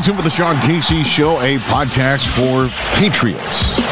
Stay tuned for the Sean Casey Show, a podcast for patriots.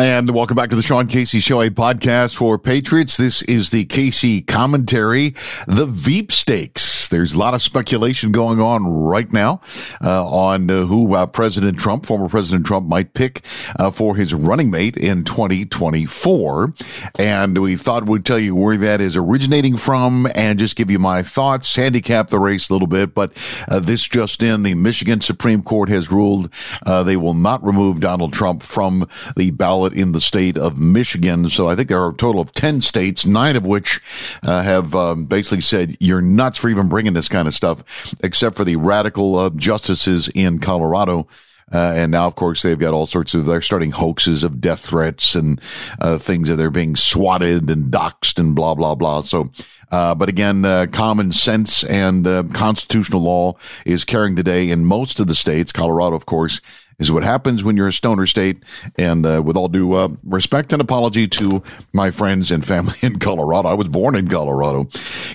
And welcome back to the Sean Casey Show, a podcast for Patriots. This is the Casey commentary, the Veep Stakes. There's a lot of speculation going on right now uh, on uh, who uh, President Trump, former President Trump, might pick uh, for his running mate in 2024. And we thought we'd tell you where that is originating from and just give you my thoughts, handicap the race a little bit. But uh, this just in, the Michigan Supreme Court has ruled uh, they will not remove Donald Trump from the ballot in the state of Michigan. So I think there are a total of 10 states, nine of which have um, basically said you're nuts for even bringing bringing this kind of stuff, except for the radical uh, justices in Colorado. Uh, and now, of course, they've got all sorts of, they're starting hoaxes of death threats and uh, things that they're being swatted and doxxed and blah, blah, blah. So, uh, but again, uh, common sense and uh, constitutional law is carrying the day in most of the states. Colorado, of course, is what happens when you're a stoner state. And uh, with all due uh, respect and apology to my friends and family in Colorado, I was born in Colorado.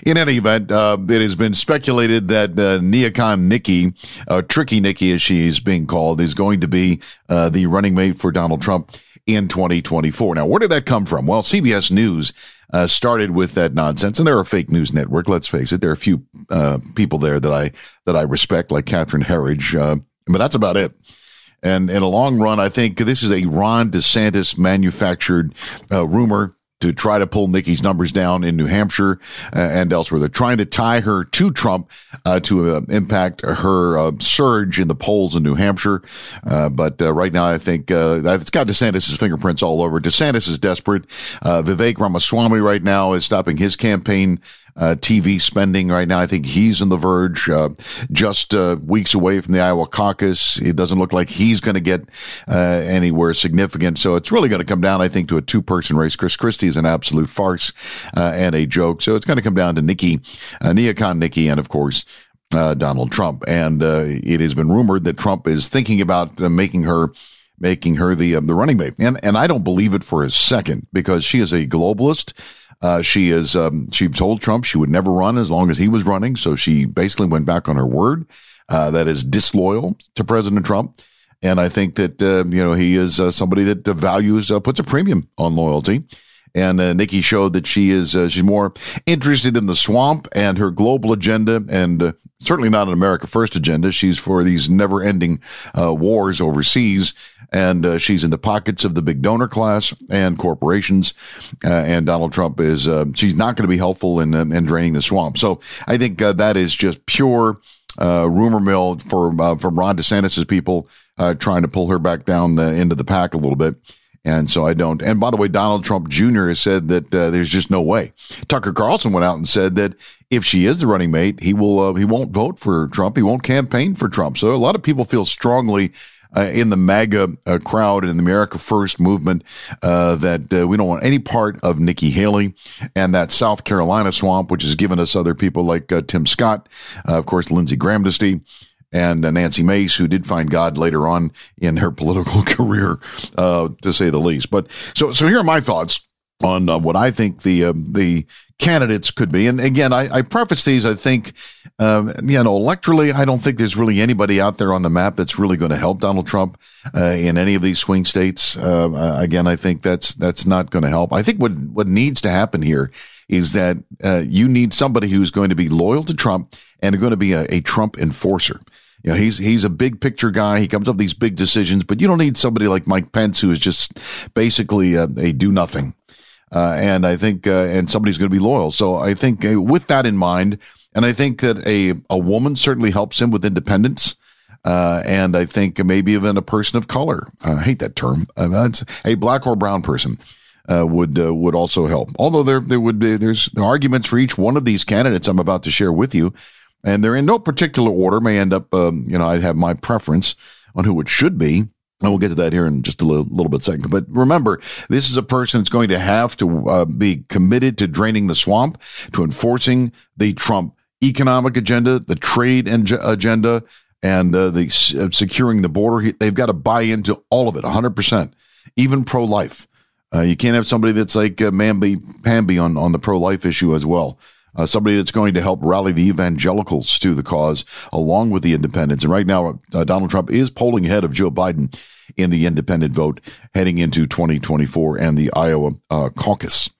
In any event, uh, it has been speculated that uh, Neocon Nikki, uh, Tricky Nikki as she is being called, is going to be uh, the running mate for Donald Trump in 2024. Now, where did that come from? Well, CBS News uh, started with that nonsense, and they're a fake news network. Let's face it. There are a few uh, people there that I that I respect, like Catherine Herridge, uh, but that's about it. And in a long run, I think this is a Ron DeSantis manufactured uh, rumor to try to pull Nikki's numbers down in New Hampshire uh, and elsewhere. They're trying to tie her to Trump uh, to uh, impact her uh, surge in the polls in New Hampshire. Uh, but uh, right now, I think it's got DeSantis' fingerprints all over. DeSantis is desperate. Vivek Ramaswamy right now is stopping his campaign TV spending right now. I think he's on the verge, uh, just uh, weeks away from the Iowa caucus. It doesn't look like he's going to get uh, anywhere significant. So it's really going to come down, I think, to a two person race. Chris Christie is an absolute farce uh, and a joke. So it's going to come down to Nikki, uh, Neocon Nikki, and of course, uh, Donald Trump. And it has been rumored that Trump is thinking about making her making her the the running mate. And and I don't believe it for a second because she is a globalist. Uh, she is um, she told Trump she would never run as long as he was running, so she basically went back on her word. Uh, that is disloyal to President Trump, and I think that uh, you know he is uh, somebody that values uh, puts a premium on loyalty. And uh, Nikki showed that she is she's more interested in the swamp and her global agenda, and certainly not an America First agenda. She's for these never-ending wars overseas and uh, she's in the pockets of the big donor class and corporations. Uh, and Donald Trump is uh, she's not going to be helpful in in draining the swamp. So I think uh, that is just pure uh, rumor mill for from Ron DeSantis's people trying to pull her back down the, into the pack a little bit. And so I don't. And by the way, Donald Trump Jr. has said that uh, there's just no way. Tucker Carlson went out and said that if she is the running mate, he will uh, he won't vote for Trump. He won't campaign for Trump. So a lot of people feel strongly uh, in the MAGA uh, crowd and the America First movement uh, that uh, we don't want any part of Nikki Haley and that South Carolina swamp, which has given us other people like uh, Tim Scott, uh, of course, Lindsey Graham and Nancy Mace, who did find God later on in her political career, to say the least. But so, so here are my thoughts on what I think the the candidates could be. And again, I, I preface these. I think, um, you know, electorally, I don't think there's really anybody out there on the map that's really going to help Donald Trump uh, in any of these swing states. Uh, uh again, I think that's that's not going to help. I think what what needs to happen here is that uh, you need somebody who's going to be loyal to Trump and going to be a, a Trump enforcer. You know, he's he's a big picture guy. He comes up with these big decisions, but you don't need somebody like Mike Pence who is just basically a, a do nothing. Uh, and I think, uh, and somebody's going to be loyal. So I think uh, with that in mind, and I think that a, a woman certainly helps him with independence. Uh, and I think maybe even a person of color. I hate that term. Uh, a black or brown person uh, would would also help. Although there there would be there's arguments for each one of these candidates I'm about to share with you, and they're in no particular order. May end up, um, you know, I'd have my preference on who it should be. And we'll get to that here in just a little, little bit second. But remember, this is a person that's going to have to uh, be committed to draining the swamp, to enforcing the Trump economic agenda, the trade agenda, and uh, the uh, securing the border. They've got to buy into all of it, 100%, even pro life. Uh, you can't have somebody that's like uh, Mamby Pamby on, on the pro life issue as well. Uh, somebody that's going to help rally the evangelicals to the cause along with the independents. And right now, uh, Donald Trump is polling ahead of Joe Biden in the independent vote heading into 2024 and the Iowa uh, caucus.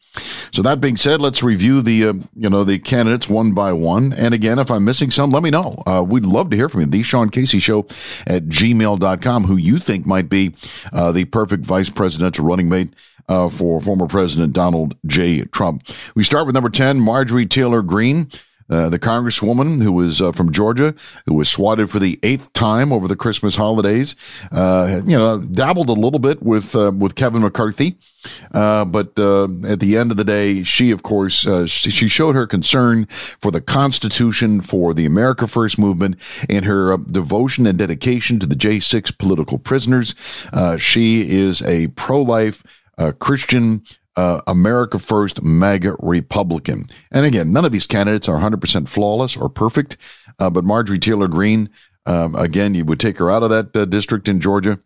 So that being said, let's review the uh, you know the candidates one by one. And again, if I'm missing some, let me know. Uh, we'd love to hear from you. The Sean Casey Show at gmail.com, who you think might be uh, the perfect vice presidential running mate. Uh, for former President Donald J. Trump. We start with number 10, Marjorie Taylor Greene. Uh, the congresswoman who was uh, from Georgia, who was swatted for the eighth time over the Christmas holidays, uh, you know, dabbled a little bit with uh, with Kevin McCarthy, uh, but at the end of the day, she, of course, she showed her concern for the Constitution, for the America First movement, and her devotion and dedication to the J6 political prisoners. she is a pro life Christian uh, America First MAGA Republican. And again, none of these candidates are 100% flawless or perfect, uh, but Marjorie Taylor Greene, um, again, you would take her out of that uh, district in Georgia.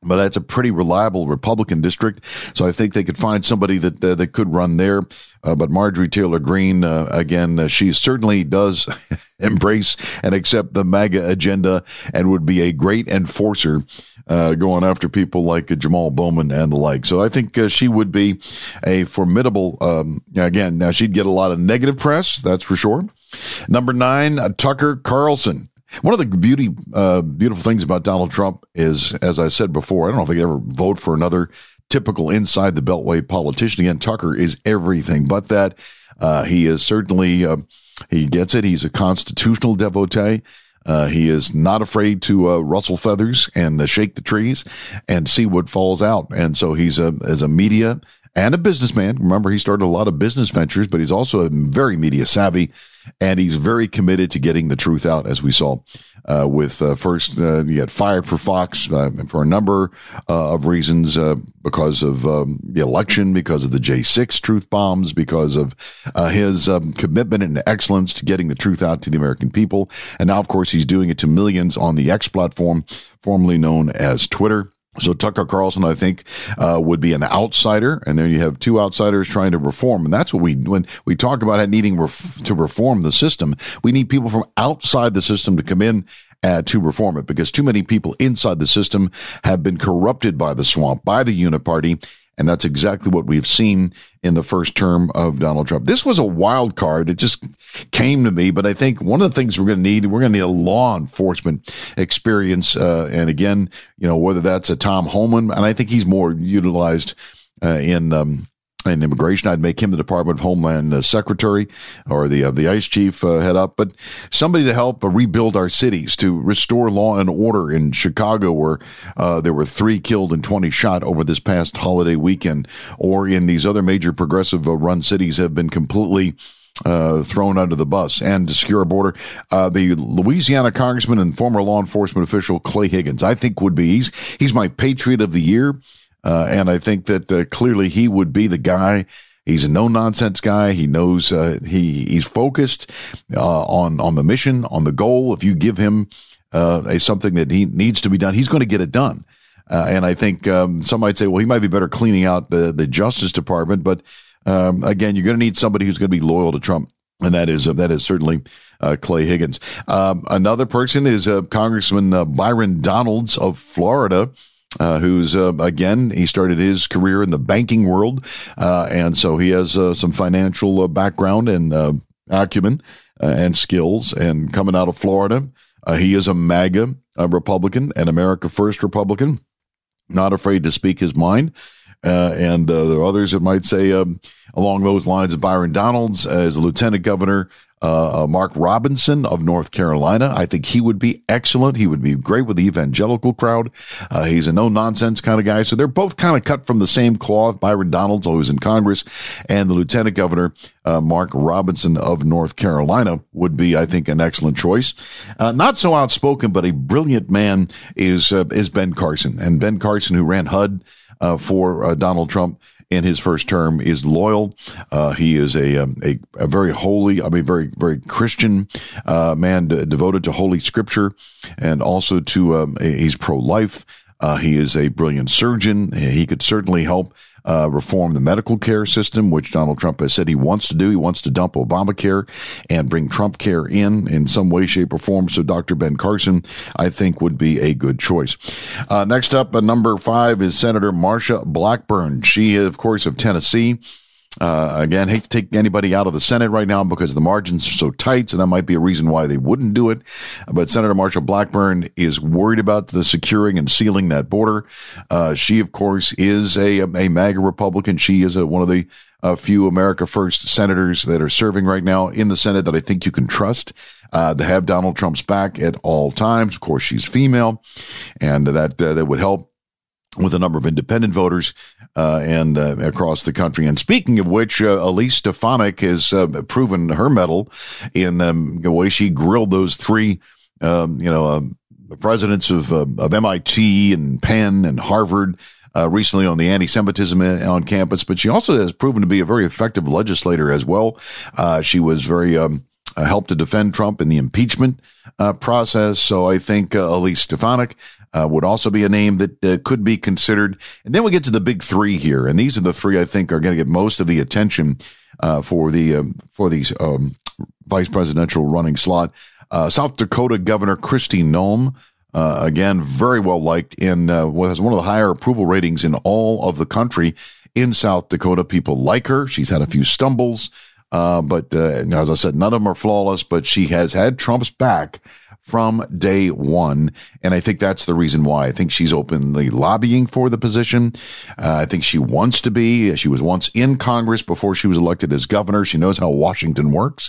But that's a pretty reliable Republican district, so I think they could find somebody that uh, that could run there. Uh, but Marjorie Taylor Greene, uh, again, uh, she certainly does embrace and accept the MAGA agenda and would be a great enforcer uh, going after people like Jamal Bowman and the like. So I think uh, she would be a formidable, um, again, now she'd get a lot of negative press, that's for sure. Number nine, uh, Tucker Carlson. One of the beauty, uh, beautiful things about Donald Trump is, as I said before, I don't know if I could ever vote for another typical inside the beltway politician. Again, Tucker is everything but that. Uh, he is certainly, uh, he gets it. He's a constitutional devotee. Uh, he is not afraid to uh, rustle feathers and uh, shake the trees and see what falls out. And so he's a as a media and a businessman. Remember, he started a lot of business ventures, but he's also very media savvy, and he's very committed to getting the truth out, as we saw uh, with uh, first uh, he got fired for Fox uh, for a number uh, of reasons uh, because of um, the election, because of the J6 truth bombs, because of his um, commitment and excellence to getting the truth out to the American people, and now, of course, he's doing it to millions on the X platform, formerly known as Twitter. So Tucker Carlson, I think, uh, would be an outsider, and then you have two outsiders trying to reform, and that's what we when we talk about needing ref- to reform the system, we need people from outside the system to come in uh, to reform it because too many people inside the system have been corrupted by the swamp, by the uniparty, and that's exactly what we've seen in the first term of Donald Trump. This was a wild card. It just came to me, but I think one of the things we're going to need, we're going to need a law enforcement experience. Uh, and again, you know, whether that's a Tom Homan, and I think he's more utilized uh, in um, and immigration. I'd make him the Department of Homeland uh, Secretary or the uh, the ICE chief uh, head up, but somebody to help uh, rebuild our cities, to restore law and order in Chicago, where uh, there were three killed and twenty shot over this past holiday weekend, or in these other major progressive uh, run cities have been completely. thrown under the bus and to secure a border. the Louisiana congressman and former law enforcement official Clay Higgins, I think, would be he's he's my patriot of the year. Uh, and I think that uh, clearly he would be the guy. He's a no nonsense guy. He knows uh, he he's focused uh, on on the mission, on the goal. If you give him uh, a something that he needs to be done, he's going to get it done. Uh, and I think um, some might say, well, he might be better cleaning out the the Justice Department. But um, again, you're going to need somebody who's going to be loyal to Trump, and that is that is certainly Clay Higgins. Um, another person is Congressman Byron Donalds of Florida uh, who's uh, again he started his career in the banking world, uh, and so he has uh, some financial uh, background and uh, acumen and skills. And coming out of Florida, he is a MAGA a Republican, an America First Republican, not afraid to speak his mind. and there are others that might say um, along those lines. Of byron Donalds as a lieutenant governor uh, uh, Mark Robinson of North Carolina. I think he would be excellent. He would be great with the evangelical crowd. Uh, he's a no nonsense kind of guy. So they're both kind of cut from the same cloth. Byron Donalds, always in Congress, and the Lieutenant Governor, uh, Mark Robinson of North Carolina, would be, I think, an excellent choice. Uh, not so outspoken, but a brilliant man is, uh, is Ben Carson. And Ben Carson, who ran HUD for Donald Trump, in his first term is loyal. Uh, he is a, um, a, a very holy, I mean, very very Christian uh, man d- devoted to Holy Scripture, and also to um, he's pro life. Uh, he is a brilliant surgeon. He could certainly help uh, reform the medical care system, which Donald Trump has said he wants to do. He wants to dump Obamacare and bring Trump care in in some way, shape, or form. So Dr. Ben Carson, I think, would be a good choice. Uh, next up, uh, number five is Senator Marsha Blackburn. She, of course, of Tennessee. Uh, again, hate to take anybody out of the Senate right now because the margins are so tight, so that might be a reason why they wouldn't do it. But Senator Marsha Blackburn is worried about the securing and sealing that border. Uh, she, of course, is a, a MAGA Republican. She is a, one of the uh, few America First senators that are serving right now in the Senate that I think you can trust. Uh, to have Donald Trump's back at all times. Of course, she's female, and that uh, that would help with a number of independent voters uh, and uh, across the country. And speaking of which, uh, Elise Stefanik has uh, proven her mettle in um, the way she grilled those three, um, you know, um, presidents of, uh, of MIT and Penn and Harvard. Uh, recently on the anti-Semitism on campus, but she also has proven to be a very effective legislator as well. she was very um, helped to defend Trump in the impeachment process. So I think Elise Stefanik uh, would also be a name that uh, could be considered. And then we get to the big three here, and these are the three I think are going to get most of the attention uh, for the um, for these um, vice presidential running slot. Uh, South Dakota Governor Kristi Noem. Uh, again, very well liked uh, has one of the higher approval ratings in all of the country in South Dakota. People like her. She's had a few stumbles, but as I said, none of them are flawless. But she has had Trump's back from day one. And I think that's the reason why. I think she's openly lobbying for the position. Uh, I think she wants to be. She was once in Congress before she was elected as governor. She knows how Washington works.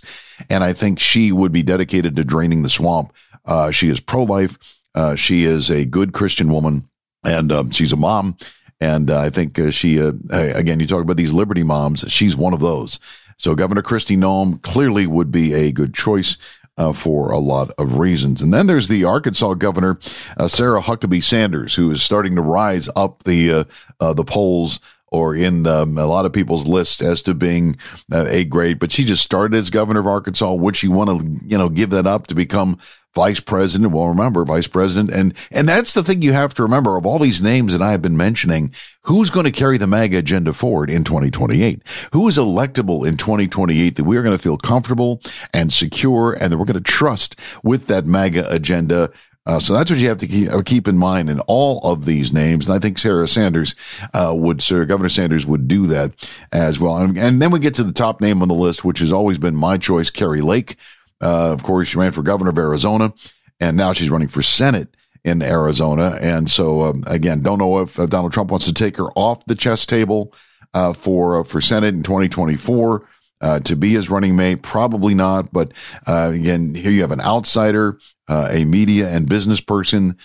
And I think she would be dedicated to draining the swamp. Uh, she is pro life. Uh, she is a good Christian woman and um, she's a mom. And uh, I think uh, she, uh, again, you talk about these Liberty moms. She's one of those. So Governor Kristi Noem clearly would be a good choice uh, for a lot of reasons. And then there's the Arkansas governor, uh, Sarah Huckabee Sanders, who is starting to rise up the uh, uh the polls or in a lot of people's lists as to being uh, a grade. But she just started as governor of Arkansas. Would she want to, you know, give that up to become vice president. Well, remember, vice president. And, and that's the thing you have to remember of all these names that I have been mentioning. Who's going to carry the MAGA agenda forward in 2028? Who is electable in 2028 that we are going to feel comfortable and secure and that we're going to trust with that MAGA agenda? Uh, so that's what you have to keep, uh, keep, in mind in all of these names. And I think Sarah Sanders uh, would, Sir Governor Sanders would do that as well. And, and, then we get to the top name on the list, which has always been my choice, Kari Lake. Uh, of course, she ran for governor of Arizona, and now she's running for Senate in Arizona. And so, um, again, don't know if Donald Trump wants to take her off the chess table uh, for uh, for Senate in 2024 uh, to be his running mate. Probably not. But uh, again, here you have an outsider, a media and business person.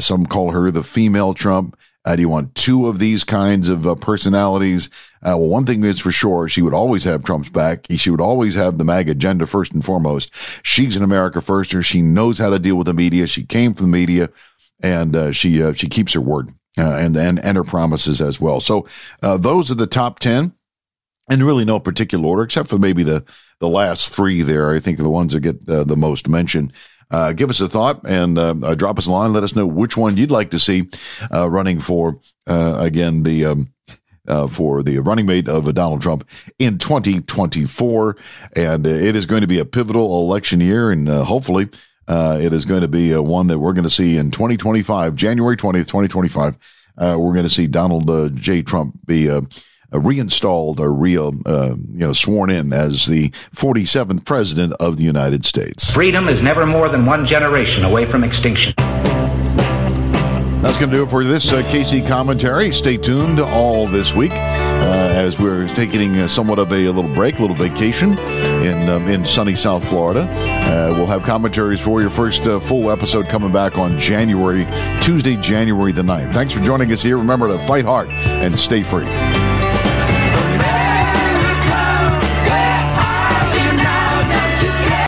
some call her the female Trump. Uh, do you want two of these kinds of uh, personalities? Uh, well, one thing is for sure, she would always have Trump's back. She would always have the MAGA agenda first and foremost. She's an America firster. She knows how to deal with the media. She came from the media, and uh, she uh, she keeps her word uh, and and and her promises as well. So those are the top ten, and really no particular order, except for maybe the the last three there. I think are the ones that get the most mention. Uh, give us a thought and uh, uh, drop us a line. Let us know which one you'd like to see uh, running for, uh, again, the. Um, uh, for the running mate of Donald Trump in 2024. And it is going to be a pivotal election year, and hopefully it is going to be one that we're going to see in 2025, January 20th, 2025. we're going to see Donald J. Trump be uh, reinstalled or re, uh, you know, sworn in as the 47th president of the United States. Freedom is never more than one generation away from extinction. That's going to do it for this uh, Casey commentary. Stay tuned all this week uh, as we're taking uh, somewhat of a, a, little break, a little vacation in um, in sunny South Florida. Uh, we'll have commentaries for your first uh, full episode coming back on January, Tuesday, January the 9th. Thanks for joining us here. Remember to fight hard and stay free.